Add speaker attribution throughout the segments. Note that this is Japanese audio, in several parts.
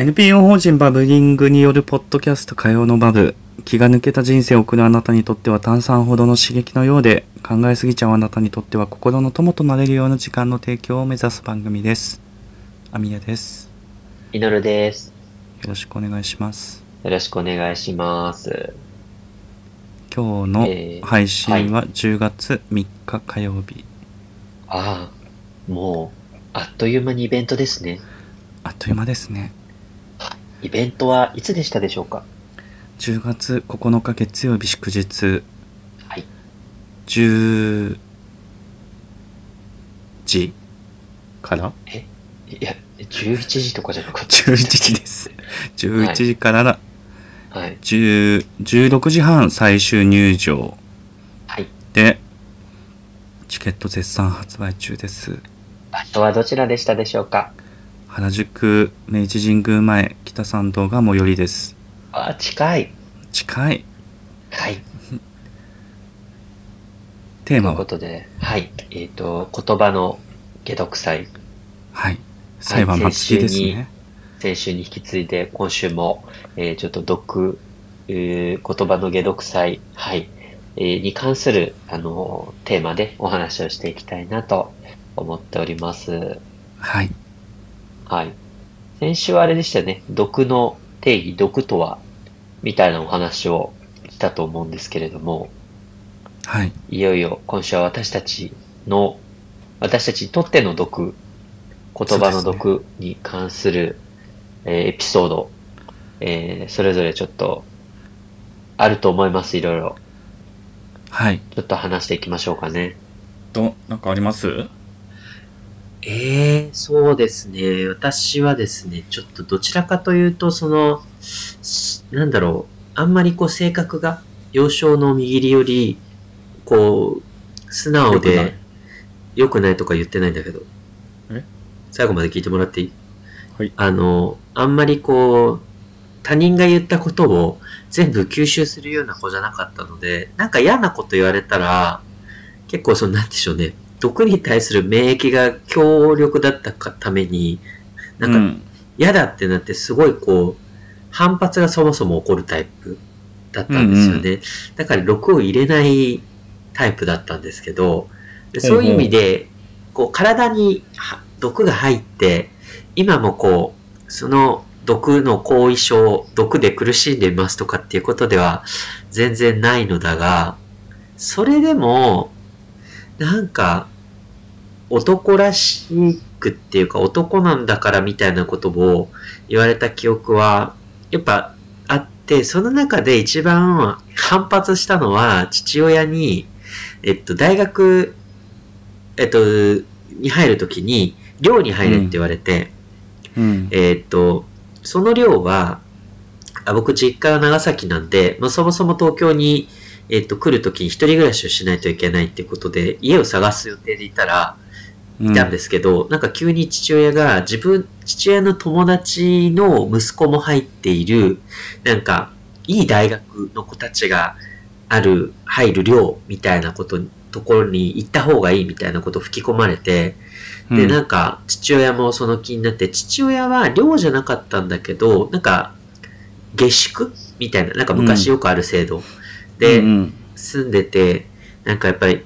Speaker 1: NPO 法人バブリングによるポッドキャスト火曜のバブ気が抜けた人生を送るあなたにとっては炭酸ほどの刺激のようで考えすぎちゃうあなたにとっては心の友となれるような時間の提供を目指す番組ですアミヤです
Speaker 2: いのるです。
Speaker 1: よろしくお願いします
Speaker 2: よろしくお願いします。
Speaker 1: 今日の
Speaker 2: えー
Speaker 1: 配信は10月3日火曜日、
Speaker 2: ああ、もう、あっという間にイベントですね。
Speaker 1: あっという間ですね
Speaker 2: イベントはいつでしたでしょうか
Speaker 1: ？10月9日月曜日祝日。
Speaker 2: はい。
Speaker 1: 10時から
Speaker 2: いや、11時とかじゃなかった。
Speaker 1: 11時です。11時からだ、
Speaker 2: はい。
Speaker 1: 10 16時半最終入場。
Speaker 2: はい。
Speaker 1: でチケット絶賛発売中です。
Speaker 2: 場所はどちらでしたでしょうか？
Speaker 1: 原宿明治神宮前北参道が最寄りです
Speaker 2: あ、近い。
Speaker 1: 近い
Speaker 2: はい。
Speaker 1: テーマは？
Speaker 2: ということで、はい。えっ、と、言葉の解読祭。
Speaker 1: はい裁判末期です
Speaker 2: 先週に
Speaker 1: ね
Speaker 2: 先週に引き継いで、今週も、えーちょっと読、えー言葉の解読祭、はい、えーに関する、あのーテーマでお話をしていきたいなと思っております。
Speaker 1: はい
Speaker 2: はい。先週はあれでしたよね。毒の定義、毒とは、みたいなお話をしたと思うんですけれども、
Speaker 1: はい
Speaker 2: いよいよ今週は私たちの、私たちにとっての毒、言葉の毒に関する、えーエピソード、えーそれぞれちょっと、あると思います、いろいろ。
Speaker 1: はい
Speaker 2: ちょっと話していきましょうかね。
Speaker 1: となんかあります？
Speaker 3: ええそうですね。私はですね、ちょっとどちらかというと、その、すなんだろう、あんまりこう性格が、幼少の右りより、こう、素直で、良くないとか言ってないんだけど。
Speaker 1: え？
Speaker 3: 最後まで聞いてもらっていい？
Speaker 1: はい
Speaker 3: あの、あんまりこう、他人が言ったことを全部吸収するような子じゃなかったので、なんか嫌なこと言われたら、結構その、なんでしょうね。毒に対する免疫が強力だったかために、なんか
Speaker 1: うん。
Speaker 3: 嫌だってなってすごいこう、反発がそもそも起こるタイプだったんですよね。だから毒を入れないタイプだったんですけど、でそういう意味で、こう体には毒が入って、今もこう、その毒の後遺症、毒で苦しんでいますとかっていうことでは全然ないのだが、それでも、なんか、男らしくっていうか男なんだからみたいなことを言われた記憶は、やっぱあって、その中で一番反発したのは父親に、えっと、大学、えっと、に入るときに、寮に入れって言われて、
Speaker 1: うん。
Speaker 3: えーっと、その寮は、あ僕実家は長崎なんで、まあ、そもそも東京に、えーっと、来るときに一人暮らしをしないといけないってことで、家を探す予定でいたら、いたんですけど、なんか急に父親が自分、父親の友達の息子も入っている、なんか、いい大学の子たちがある、入る寮みたいなこと、ところに行った方がいいみたいなことを吹き込まれて、で、なんか、父親もその気になって、父親は寮じゃなかったんだけど、なんか、下宿みたいな、なんか昔よくある制度。で、
Speaker 1: うん
Speaker 3: 住んでて、なんかやっぱり、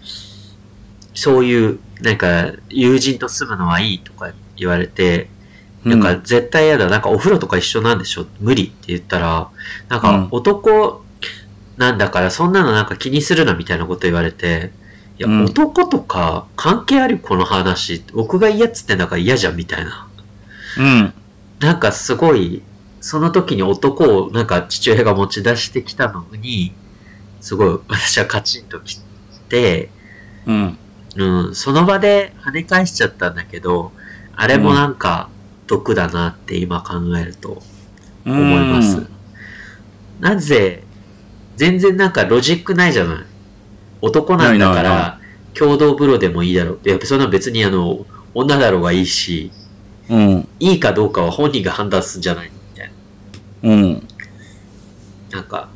Speaker 3: そういう、なんか、友人と住むのはいいとか言われて、なんか絶対嫌だ、なんかお風呂とか一緒なんでしょ？無理って言ったら、なんか男なんだからそんなのなんか気にするなみたいなこと言われて、いや、
Speaker 1: うん。
Speaker 3: 男とか関係あるこの話、僕が嫌っつってんだから嫌じゃんみたいな。
Speaker 1: うん。
Speaker 3: なんかすごい、その時に男をなんか父親が持ち出してきたのに、すごい私はカチンときて、
Speaker 1: うん
Speaker 3: うん、その場で跳ね返しちゃったんだけど、あれもなんか毒だなって今考えると思います。なぜ、全然なんかロジックないじゃない。男なんだから、共同風呂でもいいだろう。いや、そんな別にあの、女だろうがいいし、
Speaker 1: うん
Speaker 3: いいかどうかは本人が判断するんじゃないみたい
Speaker 1: うん
Speaker 3: な。なんか、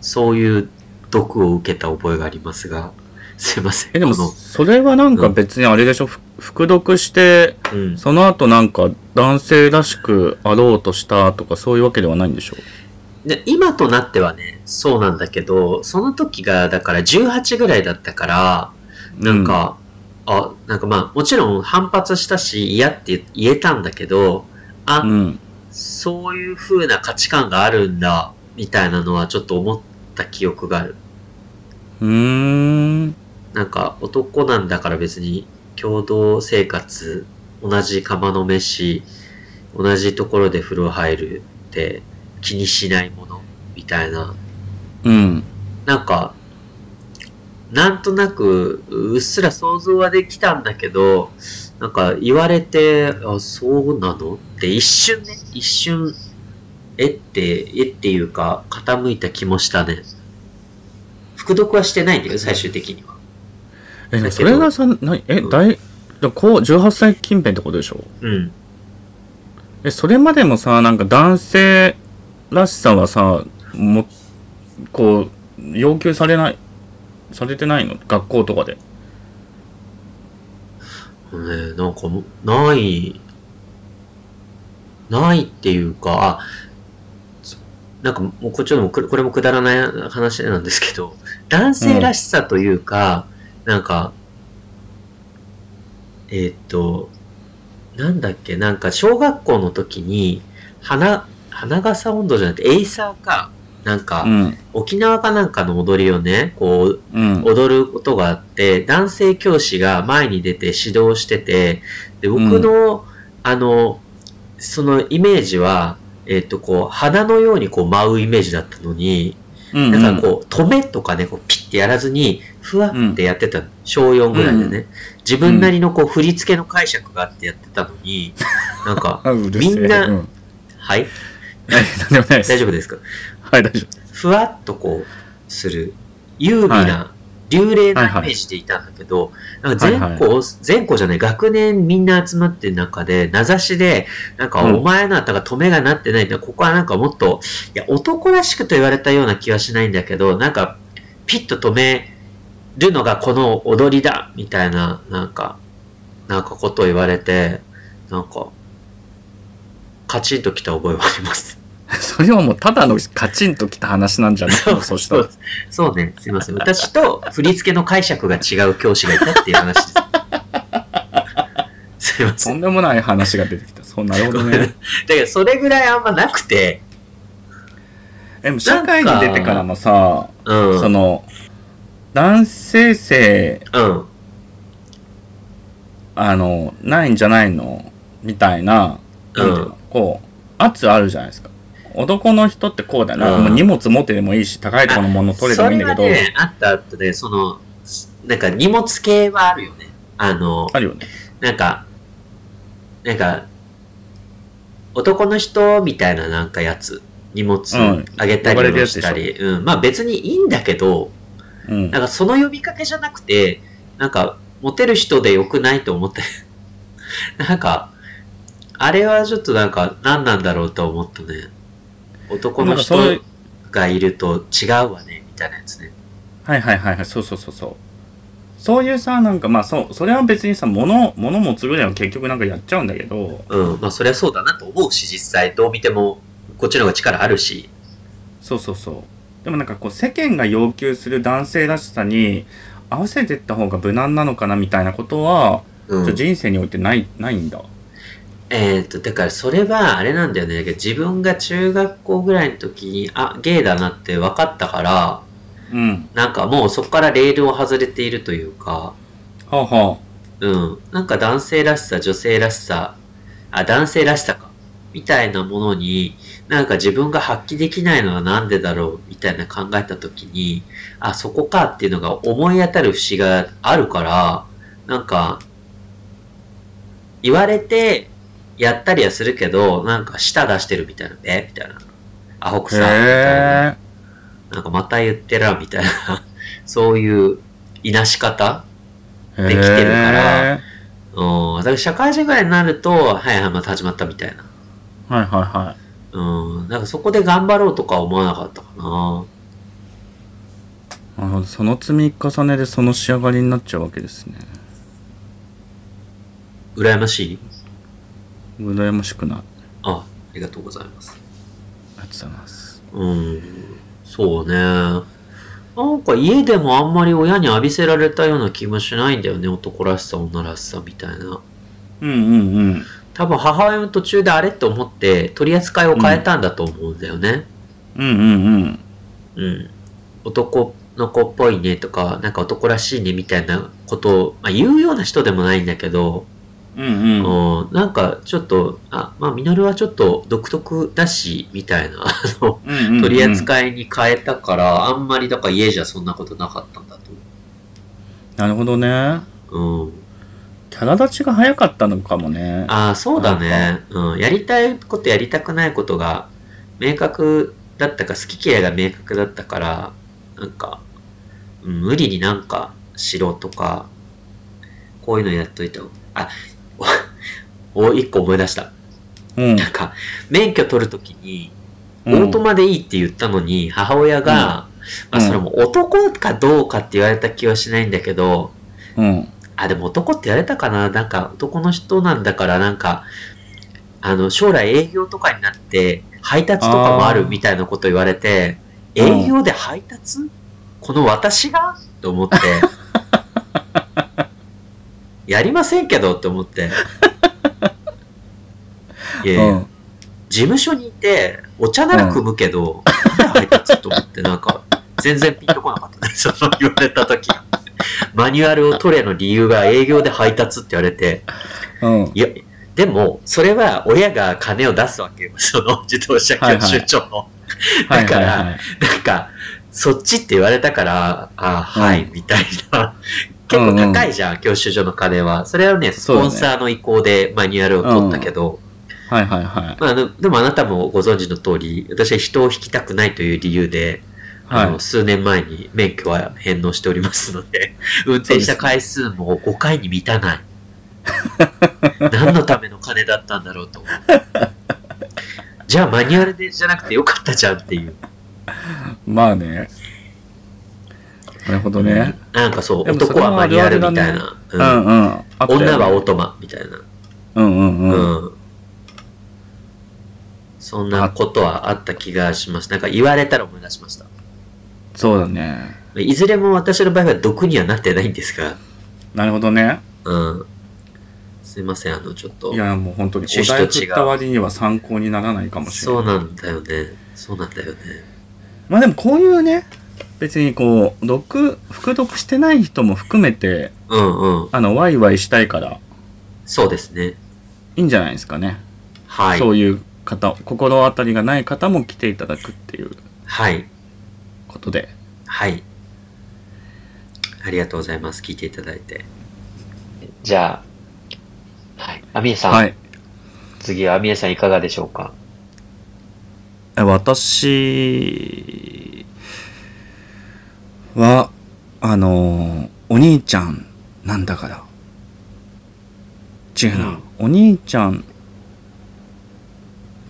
Speaker 3: そういう毒を受けた覚えがありますが、すいません。
Speaker 1: え、でも、それはなんか別にあれでしょ、ふ服読して、
Speaker 3: うん。
Speaker 1: その後なんか男性らしくあろうとしたとかそういうわけではないんでしょ？
Speaker 3: で今となってはね、そうなんだけど、その時が、だから18ぐらいだったから、なんか、あ、なんかまあ、もちろん反発したし、嫌って言えたんだけど、あ、
Speaker 1: うん。
Speaker 3: そういう風な価値観があるんだ、みたいなのはちょっと思った記憶がある。
Speaker 1: うーん。
Speaker 3: なんか、男なんだから別に共同生活、同じ釜の飯、同じところで風呂入るって気にしないもの、みたいな。
Speaker 1: うん。
Speaker 3: なんか、なんとなく、うっすら想像はできたんだけど、なんか言われて、あ、そうなの？って一瞬ね、一瞬、えって、えっていうか、傾いた気もしたね。服読はしてないんだよ、最終的には。
Speaker 1: え、それがさ、なえ、
Speaker 3: うん
Speaker 1: 大、でこう、18歳近辺ってことでしょ？
Speaker 3: うん。
Speaker 1: え、それまでもさ、なんか男性らしさはさ、も、こう、要求されない、されてないの？学校とかで。
Speaker 3: ね、なんかない、ないっていうか、あ、そなんかもうこっちのもくこれもくだらない話なんですけど、男性らしさというか、なんか、えーっと、なんだっけ、なんか小学校の時に、花、花笠温度じゃなくて、エイサーか、なんか、
Speaker 1: うん。
Speaker 3: 沖縄かなんかの踊りをね、こう、
Speaker 1: うん。
Speaker 3: 踊ることがあって、男性教師が前に出て指導してて、で、僕の、あの、そのイメージは、えっ、と、こう、花のようにこう舞うイメージだったのに、
Speaker 1: うん。
Speaker 3: だからこう、止めとかね、こう、ピッてやらずに、ふわってやってたの。小4ぐらいでね。自分なりのこう、振り付けの解釈があってやってたのに、なんか、みんな
Speaker 1: うん、
Speaker 3: はい？大丈夫ですか？
Speaker 1: はい、大丈
Speaker 3: ふわっとこう、する、優美な、流麗なイメージでいたんだけど、なんか全
Speaker 1: はい
Speaker 3: 校、全校じゃない、学年みんな集まってる中で、名指しで、なんか、
Speaker 1: うん。
Speaker 3: お前のあたが止めがなってないんだ、ここはなんかもっと、いや、男らしくと言われたような気はしないんだけど、なんか、ピッと止めるのがこの踊りだ、みたいな、なんか、なんかことを言われて、なんか、カチンときた覚えはあります。
Speaker 1: 夫。それはもうただのカチンときた話なんじゃないの？そしたら。
Speaker 3: そうね、すいません。私と振り付けの解釈が違う教師がいたっていう話です。すいません。
Speaker 1: とんでもない話が出てきた。そう、なるほどね。
Speaker 3: だけど、それぐらいあんまなくて、
Speaker 1: でも社会に出てからもさ、
Speaker 3: うん。
Speaker 1: その、男性性、
Speaker 3: うん。
Speaker 1: あの、ないんじゃないの？みたいな、うの、こう、圧あるじゃないですか。男の人ってこうだよな。
Speaker 3: うん
Speaker 1: もう荷物持ってでもいいし、高いところのもの取れてもいいんだけど、
Speaker 3: それはね、あったあったで、その、なんか荷物系はあるよね。あの、
Speaker 1: あるよね。
Speaker 3: なんか、なんか、男の人みたいななんかやつ、荷物
Speaker 1: うん
Speaker 3: あげたり
Speaker 1: し
Speaker 3: たり、うん。まあ別にいいんだけど、
Speaker 1: うん
Speaker 3: なん。かその呼びかけじゃなくて、なんか、モテる人でよくないと思って。なんか、あれはちょっとなんか、何なんだろうと思ったね。男の人がいると違うわね、みたいなやつね。
Speaker 1: はいはいはいはい、そうそうそうそう。そういうさ、なんかまあそう、それは別にさ、物、物持つぐらいは結局なんかやっちゃうんだけど、
Speaker 3: うん。まあそりゃそうだなと思うし、実際どう見ても、こっちの方が力あるし。
Speaker 1: そうそうそう。でもなんかこう世間が要求する男性らしさに合わせていった方が無難なのかなみたいなことは、
Speaker 3: うん
Speaker 1: 人生においてない、ないんだ。
Speaker 3: えーっと、だからそれはあれなんだよね。自分が中学校ぐらいの時に、あ、ゲイだなって分かったから、
Speaker 1: うん。
Speaker 3: なんかもうそこからレールを外れているというか、
Speaker 1: はあは
Speaker 3: うん。なんか男性らしさ、女性らしさ、あ、男性らしさか。みたいなものに、なんか自分が発揮できないのはなんでだろうみたいな考えたときに、あ、そこかっていうのが思い当たる節があるから、なんか、言われてやったりはするけど、なんか舌出してるみたいな、え？みたいな。アホく
Speaker 1: あ。
Speaker 3: さ、みたいな。
Speaker 1: へ
Speaker 3: なんかまた言ってら、みたいな。そういういなし方
Speaker 1: え。
Speaker 3: できてるから
Speaker 1: へ
Speaker 3: うん。だから社会人ぐらいになると、はいはい、また始まったみたいな。
Speaker 1: ーはいはいはい。
Speaker 3: うん。なんかそこで頑張ろうとかは思わなかったかな。
Speaker 1: なるほほどその積み重ねでその仕上がりになっちゃうわけですね
Speaker 3: 羨ましい？
Speaker 1: 羨ましくないあ
Speaker 3: あ、ありがとうございます。
Speaker 1: りがとうございます
Speaker 3: うん、そうね。なんか家でもあんまり親に浴びせられたような気もしないんだよね。男らしさ、女らしさみたいな。
Speaker 1: うんうんうん
Speaker 3: 多分母親も途中であれって思って取り扱いを変えたんだと思うんだよね。
Speaker 1: うんうんうん
Speaker 3: うん。男の子っぽいねとか、なんか男らしいねみたいなことを、まあ、言うような人でもないんだけど、
Speaker 1: うんうん
Speaker 3: うん、なんかちょっと、あ、まあ、ミノルはちょっと独特だし、みたいな、取り扱いに変えたから、あんまりだから家じゃそんなことなかったんだと
Speaker 1: なるほどね
Speaker 3: 思う。うん。
Speaker 1: キャラ立ちが早かったのかもね
Speaker 3: ああ、そうだね。うん。やりたいことやりたくないことが明確だったか、好き嫌いが明確だったから、なんか、うん無理になんかしろとか、こういうのやっといた方あ、お、お一個思い出した。
Speaker 1: うん。
Speaker 3: なんか、免許取るときに、オ
Speaker 1: うん。
Speaker 3: ートマでいいって言ったのに、母親が、まあそれも男かどうかって言われた気はしないんだけど、
Speaker 1: うん。
Speaker 3: あ、でも男って言われたかな？なんか男の人なんだからなんか、あの、将来営業とかになって、配達とかもあるみたいなこと言われて、営業で配達？この私が？と思って、やりませんけどって思って。いやいや
Speaker 1: うん
Speaker 3: 事務所にいて、お茶なら組むけど、なんで配達と思って、なんか、全然ピンとこなかったね。その言われた時マニュアルを取れの理由が営業で配達って言われて、
Speaker 1: うん
Speaker 3: いや、でも、それは親が金を出すわけよ。その自動車教習所の。だから、なんか、そっちって言われたから、あはい、
Speaker 1: うん
Speaker 3: みたいな。結構高いじゃん、教習所の金は。それはね、スポンサーの意向でマニュアルを取ったけど、
Speaker 1: はいはいはい
Speaker 3: まあ、ででもあなたもご存知の通り、私は人を引きたくないという理由で、あの
Speaker 1: はい
Speaker 3: 数年前に免許は返納しておりますので、運転した回数も5回に満たない。何のための金だったんだろうと思う。じゃあマニュアルでじゃなくてよかったじゃんっていう。
Speaker 1: まあねなるほどね
Speaker 3: なんかそう、男はマニュアルみたいな。
Speaker 1: う
Speaker 3: うん
Speaker 1: んうん
Speaker 3: 女はオートマみたいな。
Speaker 1: うんうんうん
Speaker 3: うん。そんなことはあった気がします。なんか言われたら思い出しました。
Speaker 1: そうだね
Speaker 3: いずれも私の場合は毒にはなってないんですが、
Speaker 1: なるほどね
Speaker 3: うん。すいません、あの、ちょっと
Speaker 1: い。やもう本当にお題振った割には参考にならないかもしれない
Speaker 3: そうなんだよね。そうなんだよね。
Speaker 1: まあでもこういうね別にこう毒服毒してない人も含めて
Speaker 3: うんうん。
Speaker 1: あのワイワイしたいから
Speaker 3: そうですね。
Speaker 1: いいんじゃないですかね、
Speaker 3: はい。
Speaker 1: そういう方心当たりがない方も来ていただくっていう
Speaker 3: はい。
Speaker 1: ことで
Speaker 3: はい。ありがとうございます。聞いていただいて。
Speaker 4: じゃあ、はい。アミエさん、
Speaker 1: はい
Speaker 4: 次はアミエさんいかがでしょうか？
Speaker 1: え私はあのお兄ちゃんなんだから。違うな、
Speaker 4: うん。
Speaker 1: お兄ちゃん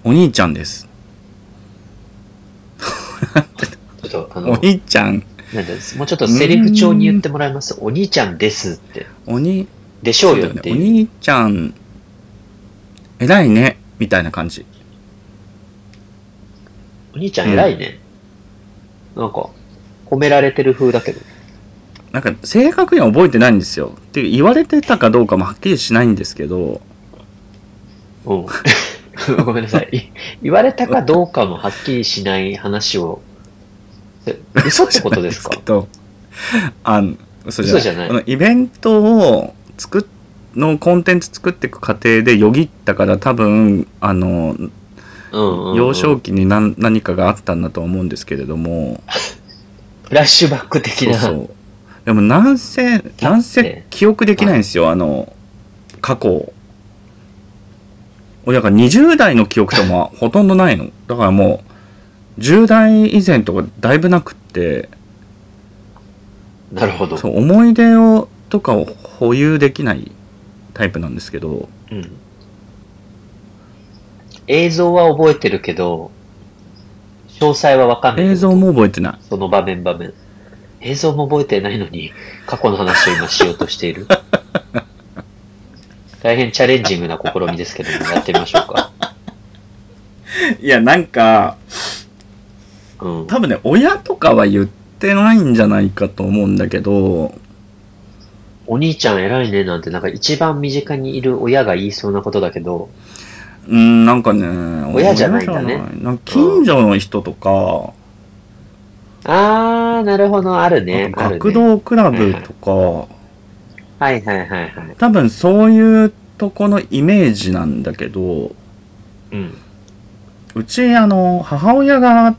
Speaker 1: お兄ちゃんです。
Speaker 4: ちょっと、あ
Speaker 1: お
Speaker 4: の、
Speaker 1: 兄ちゃん。
Speaker 4: なんもうちょっとセリフ調に言ってもらいます。お兄ちゃんですって。
Speaker 1: お兄
Speaker 4: でしょう
Speaker 1: よねお
Speaker 4: よっていう。
Speaker 1: 兄ちゃん偉いね。みたいな感じ。
Speaker 4: お兄ちゃん偉いね。なんか、褒められてる風だけど。
Speaker 1: なんか正確には覚えてないんですよって言われてたかどうかもはっきりしないんですけど
Speaker 4: うん。ごめんなさい。い言われたかどうかもはっきりしない話を。え嘘ってことですか？
Speaker 1: あの嘘じゃない
Speaker 4: 嘘じゃない
Speaker 1: あのイベントを作っのコンテンツ作っていく過程でよぎったから多分あの
Speaker 4: うんうん、うん。
Speaker 1: 幼少期に何何かがあったんだと思うんですけれども
Speaker 4: フラッシュバック的な。
Speaker 1: そうそう。でもなんせなんせ記憶できないんですよあの過去を。俺だから20代の記憶とも ほとんどないの。だからもう10代以前とかだいぶなくって。
Speaker 4: なるほど。
Speaker 1: そう思い出をとかを保有できないタイプなんですけど。
Speaker 4: うん。映像は覚えてるけど、詳細はわかんない。
Speaker 1: 映像も覚えてない
Speaker 4: その場面場面。
Speaker 3: 映像も覚えてないのに、過去の話を今しようとしている。大変チャレンジングな試みですけども、やってみましょうか。
Speaker 1: いや、なんか、
Speaker 3: うん。
Speaker 1: 多分ね、親とかは言ってないんじゃないかと思うんだけど、
Speaker 3: お兄ちゃん偉いねなんて、なんか一番身近にいる親が言いそうなことだけど、
Speaker 1: うん、なんかね、
Speaker 3: 親じゃないんだね
Speaker 1: 親じゃないなんか近所の人とか、
Speaker 3: あー、なるほど、あるね。
Speaker 1: 学童クラブとか、
Speaker 3: はいはいはいはい。
Speaker 1: 多分そういうとこのイメージなんだけど、
Speaker 3: うん。
Speaker 1: うち、あの、母親が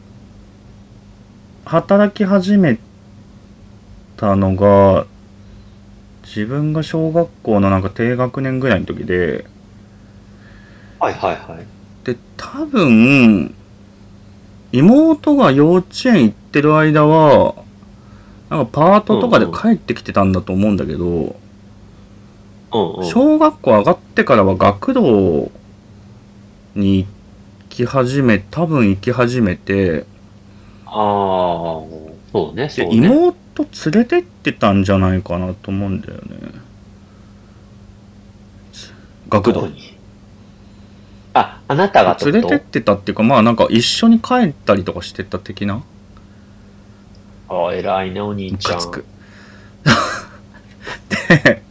Speaker 1: 働き始めたのが、自分が小学校のなんか低学年ぐらいの時で、
Speaker 3: はいはいはい。
Speaker 1: で、多分、妹が幼稚園行ってる間は、なんかパートとかで帰ってきてたんだと思うんだけど、
Speaker 3: うんうん。
Speaker 1: 小学校上がってからは学童に行き始め、多分行き始めて、
Speaker 3: あー、そうね、そ
Speaker 1: で
Speaker 3: うね。
Speaker 1: 妹連れてってたんじゃないかなと思うんだよね。学童。
Speaker 3: にあ、あなたが
Speaker 1: 連れてってたっていうか、まあなんか一緒に帰ったりとかしてた的な？
Speaker 3: あー、偉いね、お兄ちゃん。
Speaker 1: で、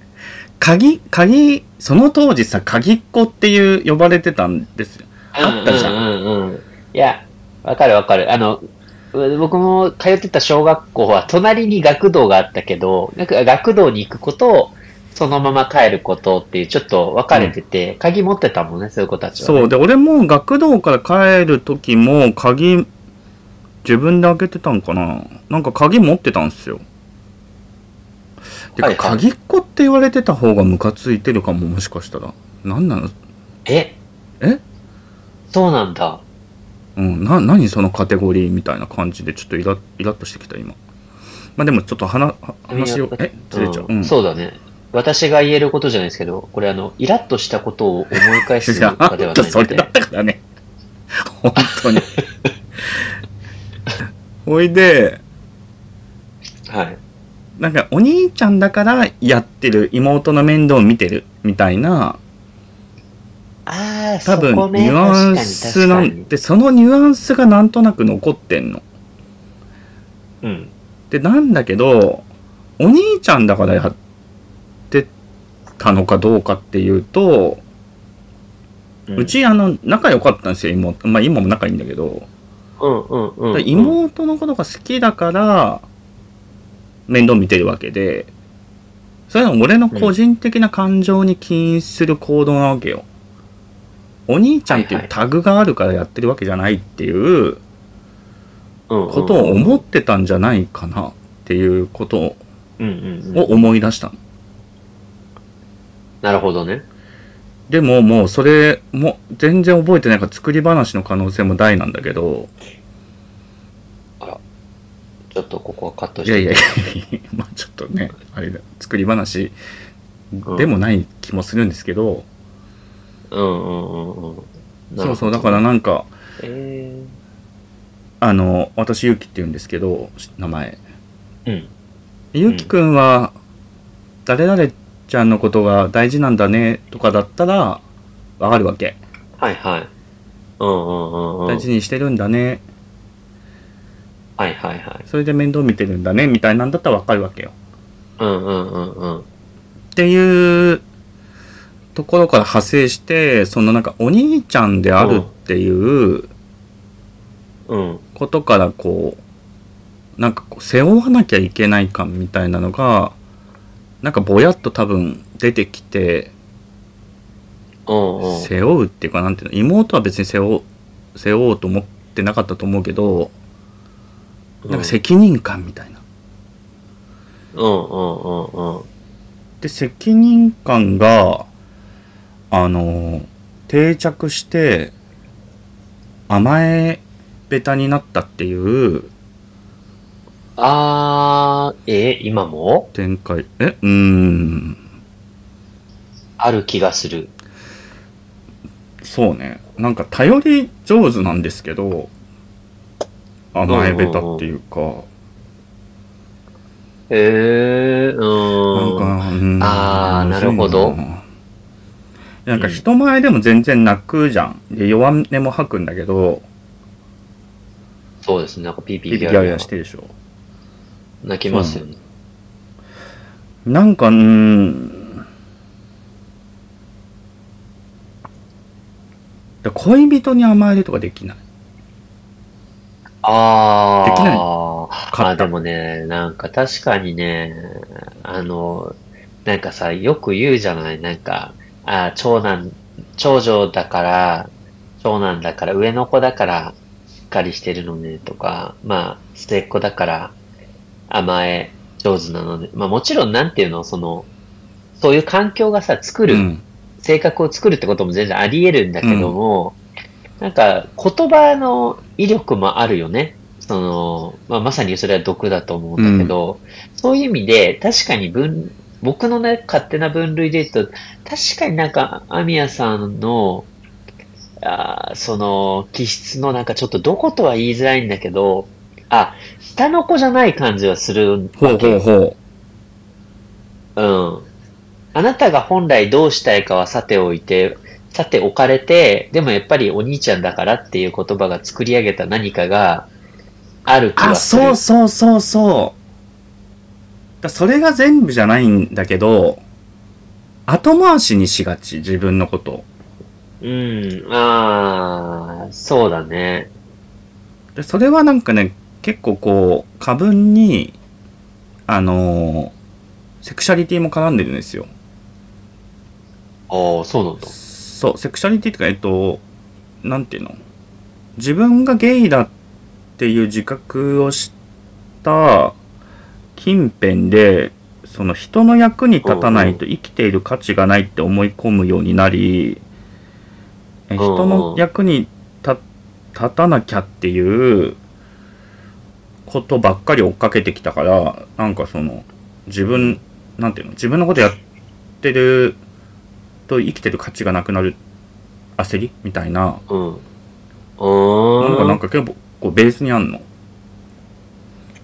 Speaker 1: 鍵、鍵、その当時さ、鍵っ子っていう呼ばれてたんですよ。あったじゃん
Speaker 3: うんうんうんうん。いや、わかるわかる。あの、う僕も通ってた小学校は隣に学童があったけど、なんか学童に行くこと、そのまま帰ることっていうちょっと分かれてて、鍵持ってたもんね、そういう子たちは、ね。
Speaker 1: そう。で、俺も学童から帰る時も鍵、自分で開けてたんかななんか鍵持ってたんですよ。てか、
Speaker 3: はいはい
Speaker 1: 鍵っ子って言われてた方がムカついてるかも、もしかしたら。なんなの？
Speaker 3: え？
Speaker 1: え？
Speaker 3: そうなんだ。
Speaker 1: うん、な、何そのカテゴリーみたいな感じで、ちょっとイライラッとしてきた、今。まあでもちょっと話、話を、え、ずれちゃう。
Speaker 3: う
Speaker 1: うんん。
Speaker 3: そうだね。私が言えることじゃないですけど、これあの、イラッとしたことを思い返す
Speaker 1: いや、あ
Speaker 3: かではないので
Speaker 1: それだっ。たからね。本当に。ほいで、
Speaker 3: はい。
Speaker 1: なんかお兄ちゃんだからやってる、妹の面倒を見てる、みたいな、
Speaker 3: ああ、
Speaker 1: 多分
Speaker 3: ね
Speaker 1: ニュアンスなんで、そのニュアンスがなんとなく残ってんの。
Speaker 3: うん。
Speaker 1: で、なんだけど、お兄ちゃんだからやってたのかどうかっていうと、うちあの、仲良かったんですよ、妹。まあ今も仲いいんだけど、
Speaker 3: うんうんうん、うん。
Speaker 1: 妹のことが好きだから、面倒見てるわけで、それは俺の個人的な感情に起因する行動なわけよ。お兄ちゃんっていうタグがあるからやってるわけじゃないっていう
Speaker 3: こ
Speaker 1: ことを思ってたんじゃないかなっていうことを
Speaker 3: うんうんうん。なるほどね。
Speaker 1: でももうそれも全然覚えてないから作り話の可能性も大なんだけど、
Speaker 3: ちょっとここはカットして。
Speaker 1: いやいやいや、まあちょっとね、あれだ、作り話でもない気もするんですけど、
Speaker 3: うんうんうんうん。
Speaker 1: そうそう、だからなんか、
Speaker 3: え
Speaker 1: あの、私ゆうきって言うんですけど、名前。
Speaker 3: ー、うん。
Speaker 1: ゆうきくんは、誰々ちゃんのことが大事なんだね、とかだったら、わかるわけ。
Speaker 3: はいはい。うんうんうんうん。
Speaker 1: 大事にしてるんだね、
Speaker 3: はいはいはい。
Speaker 1: それで面倒見てるんだね、みたいなんだったらわかるわけよ。
Speaker 3: うんうんうんうん。
Speaker 1: っていうところから派生して、そのなんかお兄ちゃんであるっていう
Speaker 3: うん。
Speaker 1: ことからこう、なんかこう背負わなきゃいけない感みたいなのが、なんかぼやっと多分出てきて、
Speaker 3: うんうん。
Speaker 1: 背負うっていうかなんていうの、妹は別に背負う、背負おうと思ってなかったと思うけど、なんか責任感みたいな。
Speaker 3: うんうんうんうん。
Speaker 1: で、責任感が、あの、定着して、甘えベタになったっていう
Speaker 3: あー、え、今も？
Speaker 1: 展開。えうーん。
Speaker 3: ある気がする。
Speaker 1: そうね。なんか頼り上手なんですけど、甘えベタっていうか、
Speaker 3: ええー、
Speaker 1: なん
Speaker 3: うん。
Speaker 1: か、うん
Speaker 3: あーなるほど。
Speaker 1: なんか人前でも全然泣くじゃん。で、弱音も吐くんだけど、
Speaker 3: そうですね。なんかピーピ
Speaker 1: ー
Speaker 3: ギャーギャー
Speaker 1: してるでしょ。
Speaker 3: 泣きますよね。
Speaker 1: なんか、うーん。だ恋人に甘えるとかできない？
Speaker 3: ああ。
Speaker 1: できない？か
Speaker 3: あ、でもね、なんか確かにね、あの、なんかさ、よく言うじゃない？なんか、あ長男、長女だから、長男だから、上の子だから、しっかりしてるのね、とか、まあ、末っ子だから、甘え上手なのね。まあもちろん、なんていうの、その、そういう環境がさ、作る、
Speaker 1: うん。
Speaker 3: 性格を作るってことも全然あり得るんだけども、なんか言葉の威力もあるよね。その、まあ、まさにそれは毒だと思うんだけど、そういう意味で確かに分、僕のね、勝手な分類で言うと、確かになんか、アミヤさんの、あーその、気質のなんかちょっとどことは言いづらいんだけど、あ、下の子じゃない感じはする
Speaker 1: ほうほうほう。
Speaker 3: うん。あなたが本来どうしたいかはさておいて、さて置かれて、でもやっぱりお兄ちゃんだからっていう言葉が作り上げた何かがある気
Speaker 1: あ、
Speaker 3: はする。
Speaker 1: そうそうそうそう。だそれが全部じゃないんだけど、後回しにしがち、自分のこと。
Speaker 3: うん、ああ、そうだね。
Speaker 1: で、それはなんかね、結構こう、過分に、あのーセクシャリティも絡んでるんですよ。
Speaker 3: ああ、そうなんだ。
Speaker 1: そう、セクシャリティっていうか、えっと、なんていうの？自分がゲイだっていう自覚をした近辺で、その人の役に立たないと生きている価値がないって思い込むようになり、え
Speaker 3: うんうん
Speaker 1: 人の役に立立たなきゃっていうことばっかり追っかけてきたから、なんかその、自分、なんていうの自分のことやってると生きてる価値がなくなる焦り？みたいな
Speaker 3: うん。う
Speaker 1: ものが
Speaker 3: ーん。
Speaker 1: なんか結構こうベースにあんの。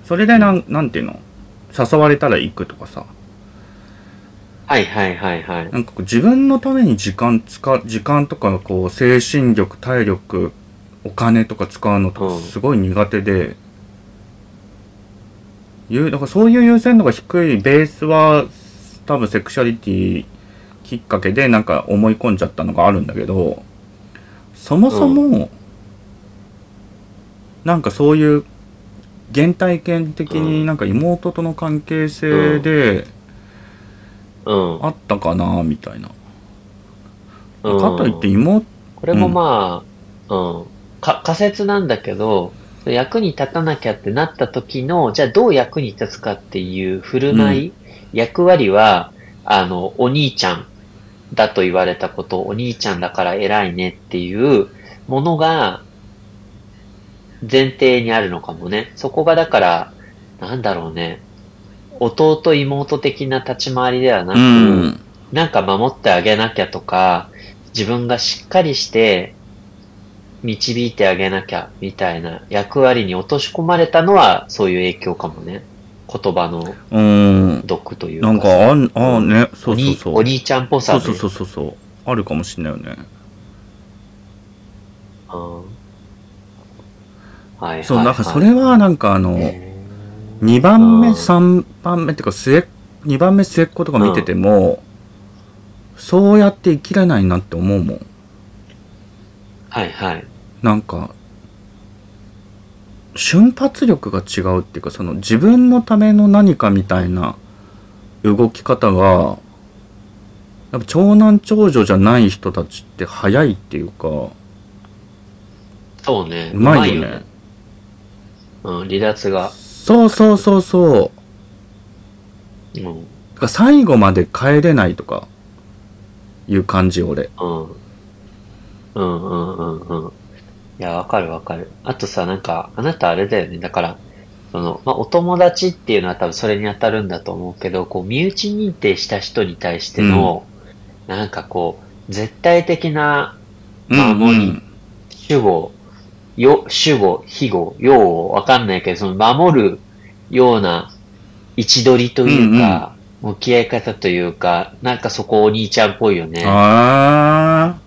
Speaker 1: それでなん、なんていうの？誘われたら行くとかさ。
Speaker 3: はいはいはいはい。
Speaker 1: なんかこう自分のために時間使う、時間とかこう精神力、体力、お金とか使うのと
Speaker 3: うん
Speaker 1: かすごい苦手で、いう、だからそういう優先度が低いベースは多分セクシャリティきっかけでなんか思い込んじゃったのがあるんだけど、そもそも、なんかそういう原体験的になんか妹との関係性で
Speaker 3: うん。
Speaker 1: あったかなみたいな。
Speaker 3: うん。
Speaker 1: かといって妹、
Speaker 3: これもまあ、うん、か、仮説なんだけど、役に立たなきゃってなった時の、じゃあどう役に立つかっていう振る舞い、役割は、あの、お兄ちゃんだと言われたこと、お兄ちゃんだから偉いねっていうものが前提にあるのかもね。そこがだから、なんだろうね。弟妹的な立ち回りではなく、
Speaker 1: うん。
Speaker 3: なんか守ってあげなきゃとか、自分がしっかりして導いてあげなきゃみたいな役割に落とし込まれたのはそういう影響かもね。言葉の
Speaker 1: うん。
Speaker 3: 毒というか。
Speaker 1: なんか、あん、あね、そうそうそう。
Speaker 3: お兄ちゃんっぽさで。
Speaker 1: そうそうそうそうそう。あるかもしんないよね。
Speaker 3: うんはいはい。
Speaker 1: そう、なんかそ
Speaker 3: れ、
Speaker 1: れはなんかあの、
Speaker 3: へ
Speaker 1: 2番目、
Speaker 3: うん
Speaker 1: 3番目っていうか末、2番目末っ子とか見てても、そうやって生きれないなって思うもん。
Speaker 3: ーはいはい。
Speaker 1: なんか、瞬発力が違うっていうか、その自分のための何かみたいな動き方が、やっぱ長男長女じゃない人たちって早いっていうか、
Speaker 3: そうね。
Speaker 1: うまいよね。
Speaker 3: うん、離脱が。
Speaker 1: そうそうそうそう。
Speaker 3: うん。
Speaker 1: だから最後まで帰れないとか、いう感じ、俺。
Speaker 3: うん。うんうんうんうん。いや、わかるわかる。あとさ、なんか、あなたあれだよね。だから、その、まあ、お友達っていうのは多分それに当たるんだと思うけど、こう、身内認定した人に対しての、なんかこう、絶対的な守り主語、よ、主語、非語、用語、わかんないけど、その守るような位置取りというか、向き合い方というか、なんかそこお兄ちゃんっぽいよね。
Speaker 1: あ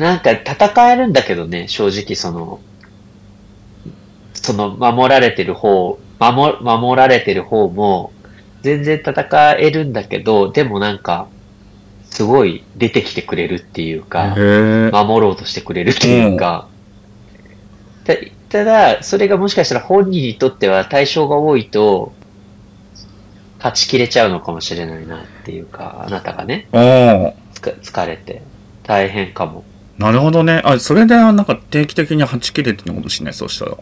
Speaker 3: なんか戦えるんだけどね、正直その、その守られてる方、守守られてる方も、全然戦えるんだけど、でもなんか、すごい出てきてくれるっていう
Speaker 1: あ。
Speaker 3: か。守ろうとしてくれるっていうか、たただ、それがもしかしたら本人にとっては対象が多いと、勝ち切れちゃうのかもしれないなっていうか、あなたがね、疲れて、大変かも。
Speaker 1: なるほどね。あ、それでなんか定期的にはち切れてるのかもしれない、そうしたら。
Speaker 3: う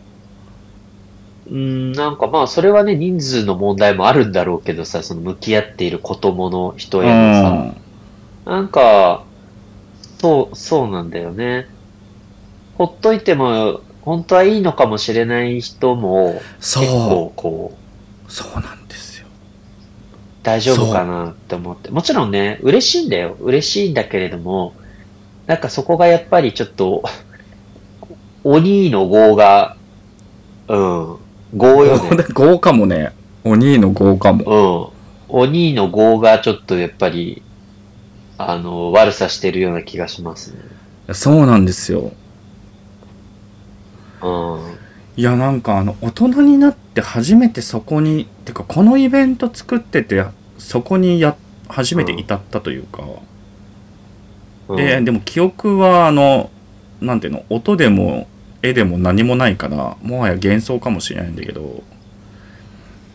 Speaker 3: ーん、なんかまあ、それはね、人数の問題もあるんだろうけどさ、その向き合っている子供の人へのさ、なんか、そう、そうなんだよね。ほっといても、本当はいいのかもしれない人も、
Speaker 1: そう
Speaker 3: 結構こう、
Speaker 1: そうなんですよ。
Speaker 3: 大丈夫かなって思って。もちろんね、嬉しいんだよ。嬉しいんだけれども、なんかそこがやっぱりちょっと、鬼の業が、うん、業よね。
Speaker 1: 豪かもね。お兄の豪かも。
Speaker 3: うん。鬼の業がちょっとやっぱり、あの、悪さしてるような気がしますね。
Speaker 1: そうなんですよ。
Speaker 3: うん。
Speaker 1: いや、なんかあの、大人になって初めてそこに、てかこのイベント作ってて、そこにや、初めて至ったというか。
Speaker 3: うん
Speaker 1: で、でも記憶はあの、なんていうの、音でも絵でも何もないから、もはや幻想かもしれないんだけど、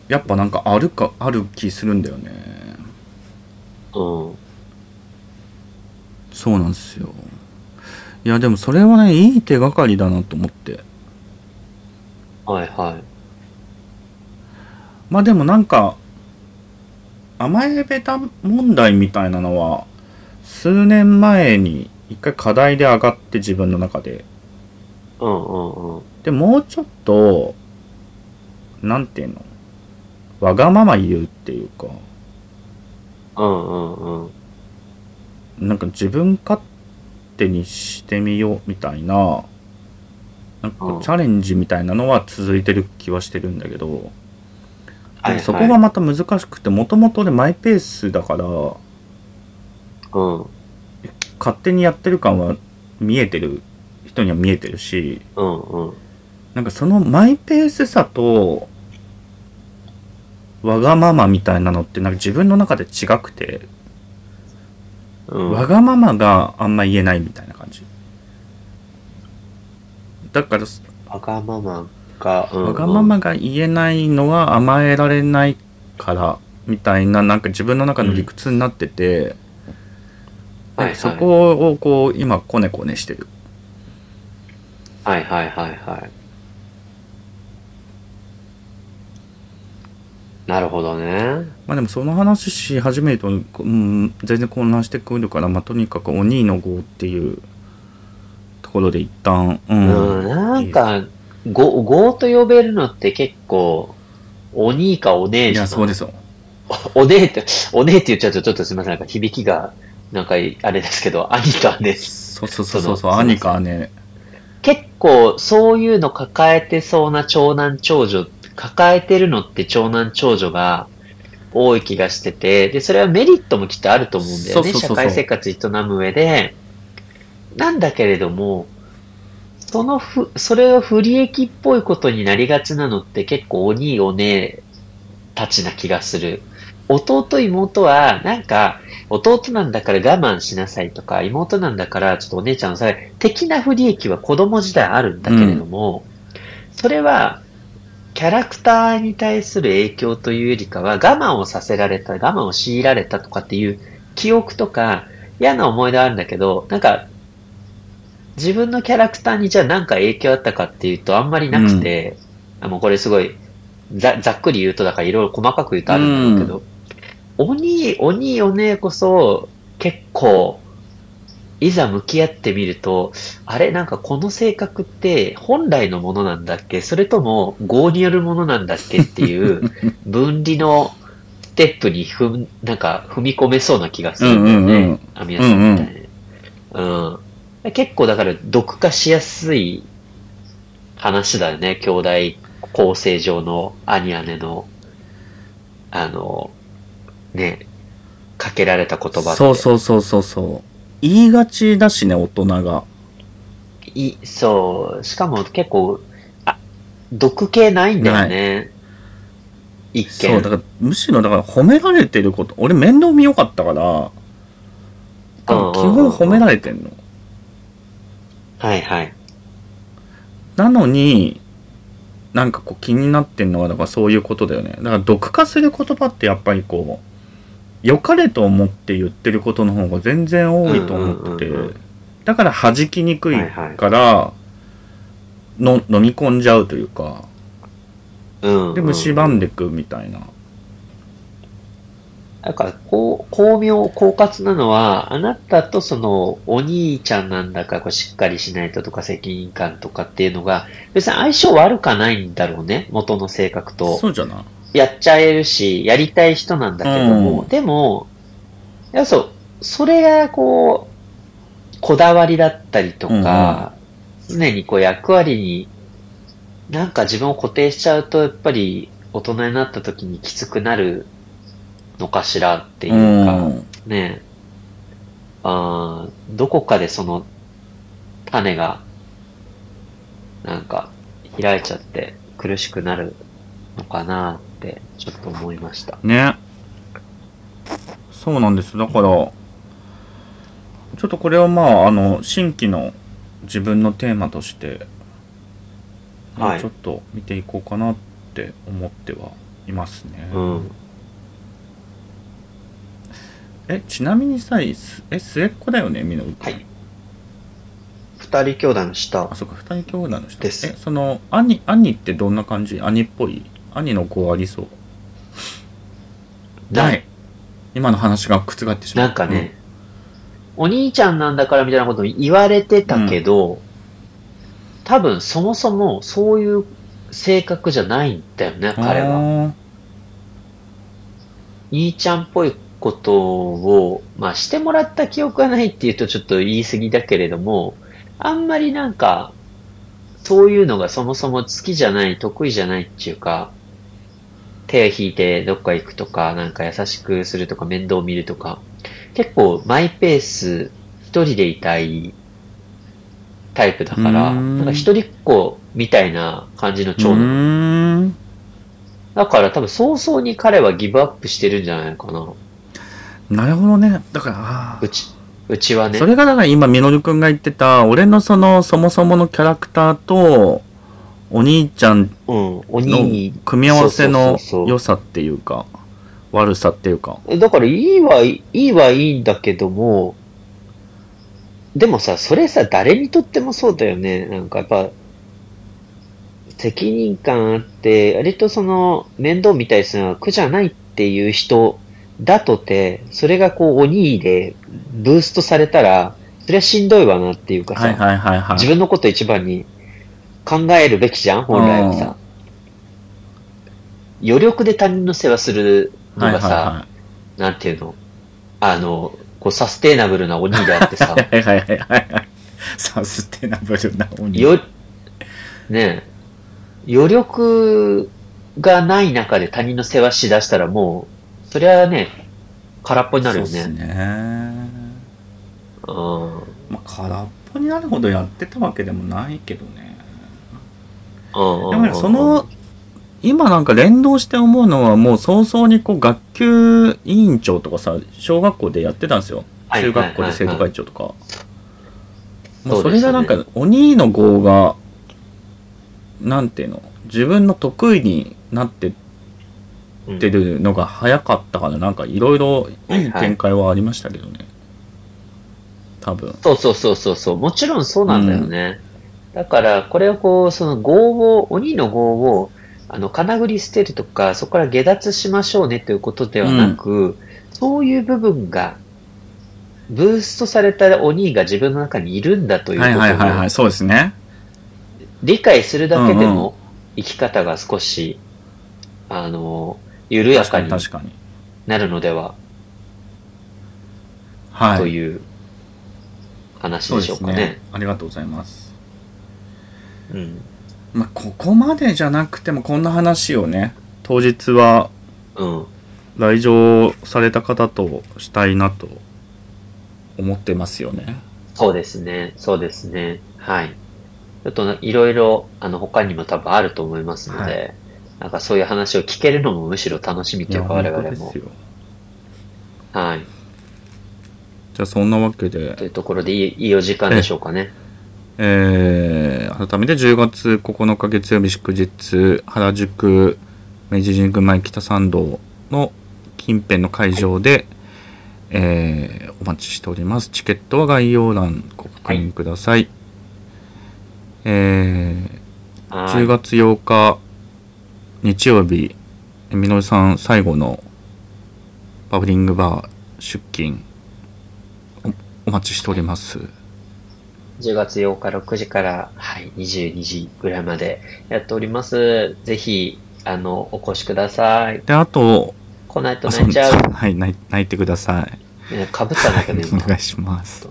Speaker 1: やっぱなんかあるか、ある気するんだよね。
Speaker 3: うん。
Speaker 1: そうなんですよ。いや、でもそれはね、いい手がかりだなと思って。
Speaker 3: はいはい。
Speaker 1: まあでもなんか、甘えべた問題みたいなのは、数年前に一回課題で上がって自分の中で。
Speaker 3: うんうんうん。
Speaker 1: で、もうちょっと、なんていうの？わがまま言うっていうか、
Speaker 3: うんうんうん。
Speaker 1: なんか自分勝手にしてみようみたいな、なんか
Speaker 3: うん
Speaker 1: チャレンジみたいなのは続いてる気はしてるんだけど、
Speaker 3: はいはい
Speaker 1: そこがまた難しくて、もともとね、マイペースだから、
Speaker 3: うん。
Speaker 1: 勝手にやってる感は見えてる人には見えてるし
Speaker 3: うんうん。
Speaker 1: なんかそのマイペースさとわがままみたいなのってなんか自分の中で違くて、
Speaker 3: うん。
Speaker 1: わがままがあんま言えないみたいな感じだから、
Speaker 3: わがままが、うんうん
Speaker 1: わがままが言えないのは甘えられないからみたいななんか自分の中の理屈になってて、
Speaker 3: はいはい
Speaker 1: そこをこう今コネコネしてる
Speaker 3: はいはいはいはい。なるほどね。
Speaker 1: まあでもその話し始めると、うん、全然混乱してくるから、まあとにかくお兄の号っていうところで一旦、う。
Speaker 3: うんん、なんか、ご、ごと呼べるのって結構、お兄かお姉じゃん。
Speaker 1: いや、そうですよ。
Speaker 3: お姉って、お姉って言っちゃうとちょっとすみません。なんか響きが、なんかあれですけど、兄と姉。
Speaker 1: そうそうそうそう、
Speaker 3: その
Speaker 1: 兄か姉。
Speaker 3: 結構、そういうの抱えてそうな長男長女、抱えてるのって長男長女が多い気がしてて、で、それはメリットもきっとあると思うんだよね。社会生活営む上で。なんだけれども、そのふ、それを不利益っぽいことになりがちなのって結構お兄お姉たちな気がする。弟妹は、なんか、弟なんだから我慢しなさいとか、妹なんだからちょっとお姉ちゃんのさ、的な不利益は子供時代あるんだけれども、それは、キャラクターに対する影響というよりかは、我慢をさせられた、我慢を強いられたとかっていう記憶とか、嫌な思い出はあるんだけど、なんか、自分のキャラクターにじゃあ何か影響あったかっていうとあんまりなくて、あもうこれすごいざざっくり言うとだからいろいろ細かく言うとあるんだけど、お兄、お兄お姉こそ結構いざ向き合ってみると、あれなんかこの性格って本来のものなんだっけ？それとも業によるものなんだっけっていう 分離のステップに踏ん、なんか踏み込めそうな気がするんだよね。
Speaker 1: うんうんうん
Speaker 3: アミヤさんみたいに。うん、結構だから読化しやすい話だよね。兄弟構成上の兄姉の。あの、ね、かけられた言葉って。
Speaker 1: そうそうそうそうそう。言いがちだしね、大人が。
Speaker 3: いそう、しかも結構、あ、毒系ないんだよね。一
Speaker 1: そう、
Speaker 3: 見。
Speaker 1: だから、むしろだから褒められてること、俺面倒見よかったから、多分基本褒められてんの。
Speaker 3: はいはい。
Speaker 1: なのに、なんかこう気になってんのは、だからそういうことだよね。だから毒化する言葉ってやっぱりこう、良かれと思って言ってることの方が全然多いと思ってて
Speaker 3: うんうんうんうん、
Speaker 1: だから弾きにくい
Speaker 3: はいはい
Speaker 1: から、の飲み込んじゃうというか、
Speaker 3: うん。
Speaker 1: で、蝕んでくみたいな。
Speaker 3: なんか、こう、巧妙、狡猾なのは、あなたとその、お兄ちゃんなんだから、こうしっかりしないととか、責任感とかっていうのが、別に相性悪かないんだろうね。元の性格と。
Speaker 1: そうじゃない？
Speaker 3: やっちゃえるし、やりたい人なんだけども、
Speaker 1: うん。
Speaker 3: でも、いや、そう、それがこう、こだわりだったりとか、常にこう役割に、なんか自分を固定しちゃうと、やっぱり大人になった時にきつくなるのかしらっていうか、
Speaker 1: うん。
Speaker 3: ね。あーどこかでその種が、なんか開いちゃって苦しくなるのかなってちょっと思いました。
Speaker 1: ね。そうなんです。だから、ちょっとこれはまあ、あの、新規の自分のテーマとして、
Speaker 3: はい
Speaker 1: ちょっと見ていこうかなって思ってはいますね。
Speaker 3: うん。
Speaker 1: え、ちなみにさ、すえ、末っ子だよね、みのる
Speaker 3: はい。二人兄弟の下
Speaker 1: あ、。そっか、二人兄弟の人。
Speaker 3: です
Speaker 1: え、その、兄、兄ってどんな感じ？兄っぽい？兄の子ありそう。
Speaker 3: な
Speaker 1: ない。今の話が覆ってしまう。
Speaker 3: なんかね、お兄ちゃんなんだからみたいなこと言われてたけど、多分そもそもそういう性格じゃないんだよね、
Speaker 1: うん、
Speaker 3: 彼は。
Speaker 1: は。
Speaker 3: 兄ちゃんっぽいことを、まあしてもらった記憶がないっていうとちょっと言い過ぎだけれども、あんまりなんか、そういうのがそもそも好きじゃない、得意じゃないっていうか、手を引いてどっか行くとか、なんか優しくするとか、面倒見るとか、結構マイペース、一人でいたいタイプだから、
Speaker 1: ん
Speaker 3: なんか一人っ子みたいな感じの
Speaker 1: う
Speaker 3: 長男。だから多分早々に彼はギブアップしてるんじゃないかな。
Speaker 1: なるほどね。だから、あ
Speaker 3: うち、うちは
Speaker 1: ー
Speaker 3: ね。
Speaker 1: それがだから今、みのるくんが言ってた、俺のその、そもそものキャラクターと、お兄ちゃんの
Speaker 3: 兄
Speaker 1: 組み合わせの良さっていうか、悪さっていうか。
Speaker 3: えだからいいはいい、はいいんだけども、でもさ、それさ、誰にとってもそうだよね。なんかやっぱ、責任感あって、割とその、面倒見たりするのは苦じゃないっていう人だとて、それがこう、お兄でブーストされたら、それはしんどいわなっていうかさ。自分のこと一番に考えるべきじゃん、本来はさ。余力で他人の世話するのがさ、
Speaker 1: はいは
Speaker 3: なんていうの？あの、こうサステイナブルなお兄であってさ
Speaker 1: い、はい。はいはいはいはいはい。サステナブルなお兄。
Speaker 3: よ、ねえ、余力がない中で他人の世話しだしたらもう、そりゃね、空っぽになるよ
Speaker 1: そうっす
Speaker 3: ね。
Speaker 1: ね。
Speaker 3: うん。
Speaker 1: まあ、空っぽになるほどやってたわけでもないけどね。
Speaker 3: うん
Speaker 1: だからその、今なんか連動して思うのはもう早々にこう学級委員長とかさ、小学校でやってたんですよ。
Speaker 3: はい
Speaker 1: 中学校で生徒会長とか。もうそれがなんか、お兄の号が、なんていうの、自分の得意になって
Speaker 3: うん
Speaker 1: ってるのが早かったから、なんかいろいろいい展開はありましたけどね。多分。
Speaker 3: そうそうそうそうそう。もちろんそうなんだよね。だから、これをこう、その業を、鬼の業を、あの、金繰り捨てるとか、そこから下脱しましょうねということではなく、そういう部分が、ブーストされた鬼が自分の中にいるんだというこ
Speaker 1: はい
Speaker 3: と
Speaker 1: はいはいはい、
Speaker 3: を
Speaker 1: そうですね。
Speaker 3: 理解するだけで
Speaker 1: うんうん
Speaker 3: も、生き方が少し、あの、緩や
Speaker 1: 確か
Speaker 3: かに。なるのでは、
Speaker 1: はい。
Speaker 3: という話でしょうかね
Speaker 1: ね。。ありがとうございます。
Speaker 3: うん。
Speaker 1: まあ、ここまでじゃなくてもこんな話をね、当日は
Speaker 3: うん。
Speaker 1: 来場された方としたいなと思ってますよね。
Speaker 3: そうですね。そうですね。はい。ちょっとないろいろ、あの、他にも多分あると思いますので、
Speaker 1: は
Speaker 3: なんかそういう話を聞けるのもむしろ楽しみというか、我々も
Speaker 1: 本当です。よ。
Speaker 3: はい。
Speaker 1: じゃあそんなわけで
Speaker 3: と、いうところでいい、いいお時間でしょうかね。
Speaker 1: えー、改めて10月9日月曜日祝日、原宿明治神宮前北参道の近辺の会場で、えーお待ちしております。チケットは概要欄ご確認ください。えー、
Speaker 3: はい
Speaker 1: 10月8日日曜日、みのりさん最後のバブリングバー出勤おお待ちしております。
Speaker 3: 10月8日6時から、はい、22時ぐらいまでやっております。ぜひ、あの、お越しください。
Speaker 1: で、あと、
Speaker 3: 来ないと
Speaker 1: あ
Speaker 3: 泣いちゃう。
Speaker 1: はい、泣いてください。
Speaker 3: ねかぶったんだけど、今。
Speaker 1: お願いします。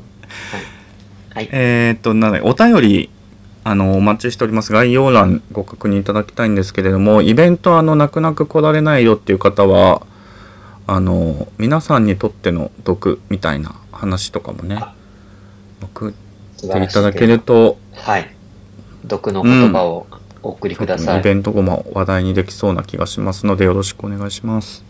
Speaker 3: はい。
Speaker 1: えーっと、なんだお便り、あの、お待ちしております。概要欄ご確認いただきたいんですけれども、イベント、あの、泣く泣く来られないよっていう方は、あの、皆さんにとっての毒みたいな話とかもね
Speaker 3: あ、
Speaker 1: 送っ
Speaker 3: 素晴らし
Speaker 1: ていただけると、
Speaker 3: はい。毒の言葉をお送りください。
Speaker 1: イベント後も話題にできそうな気がしますので、よろしくお願いします。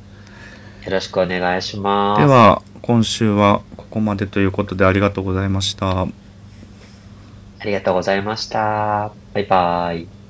Speaker 3: よろしくお願いします。
Speaker 1: では、今週はここまでということでありがとうございました。
Speaker 3: ありがとうございました。バイバイ。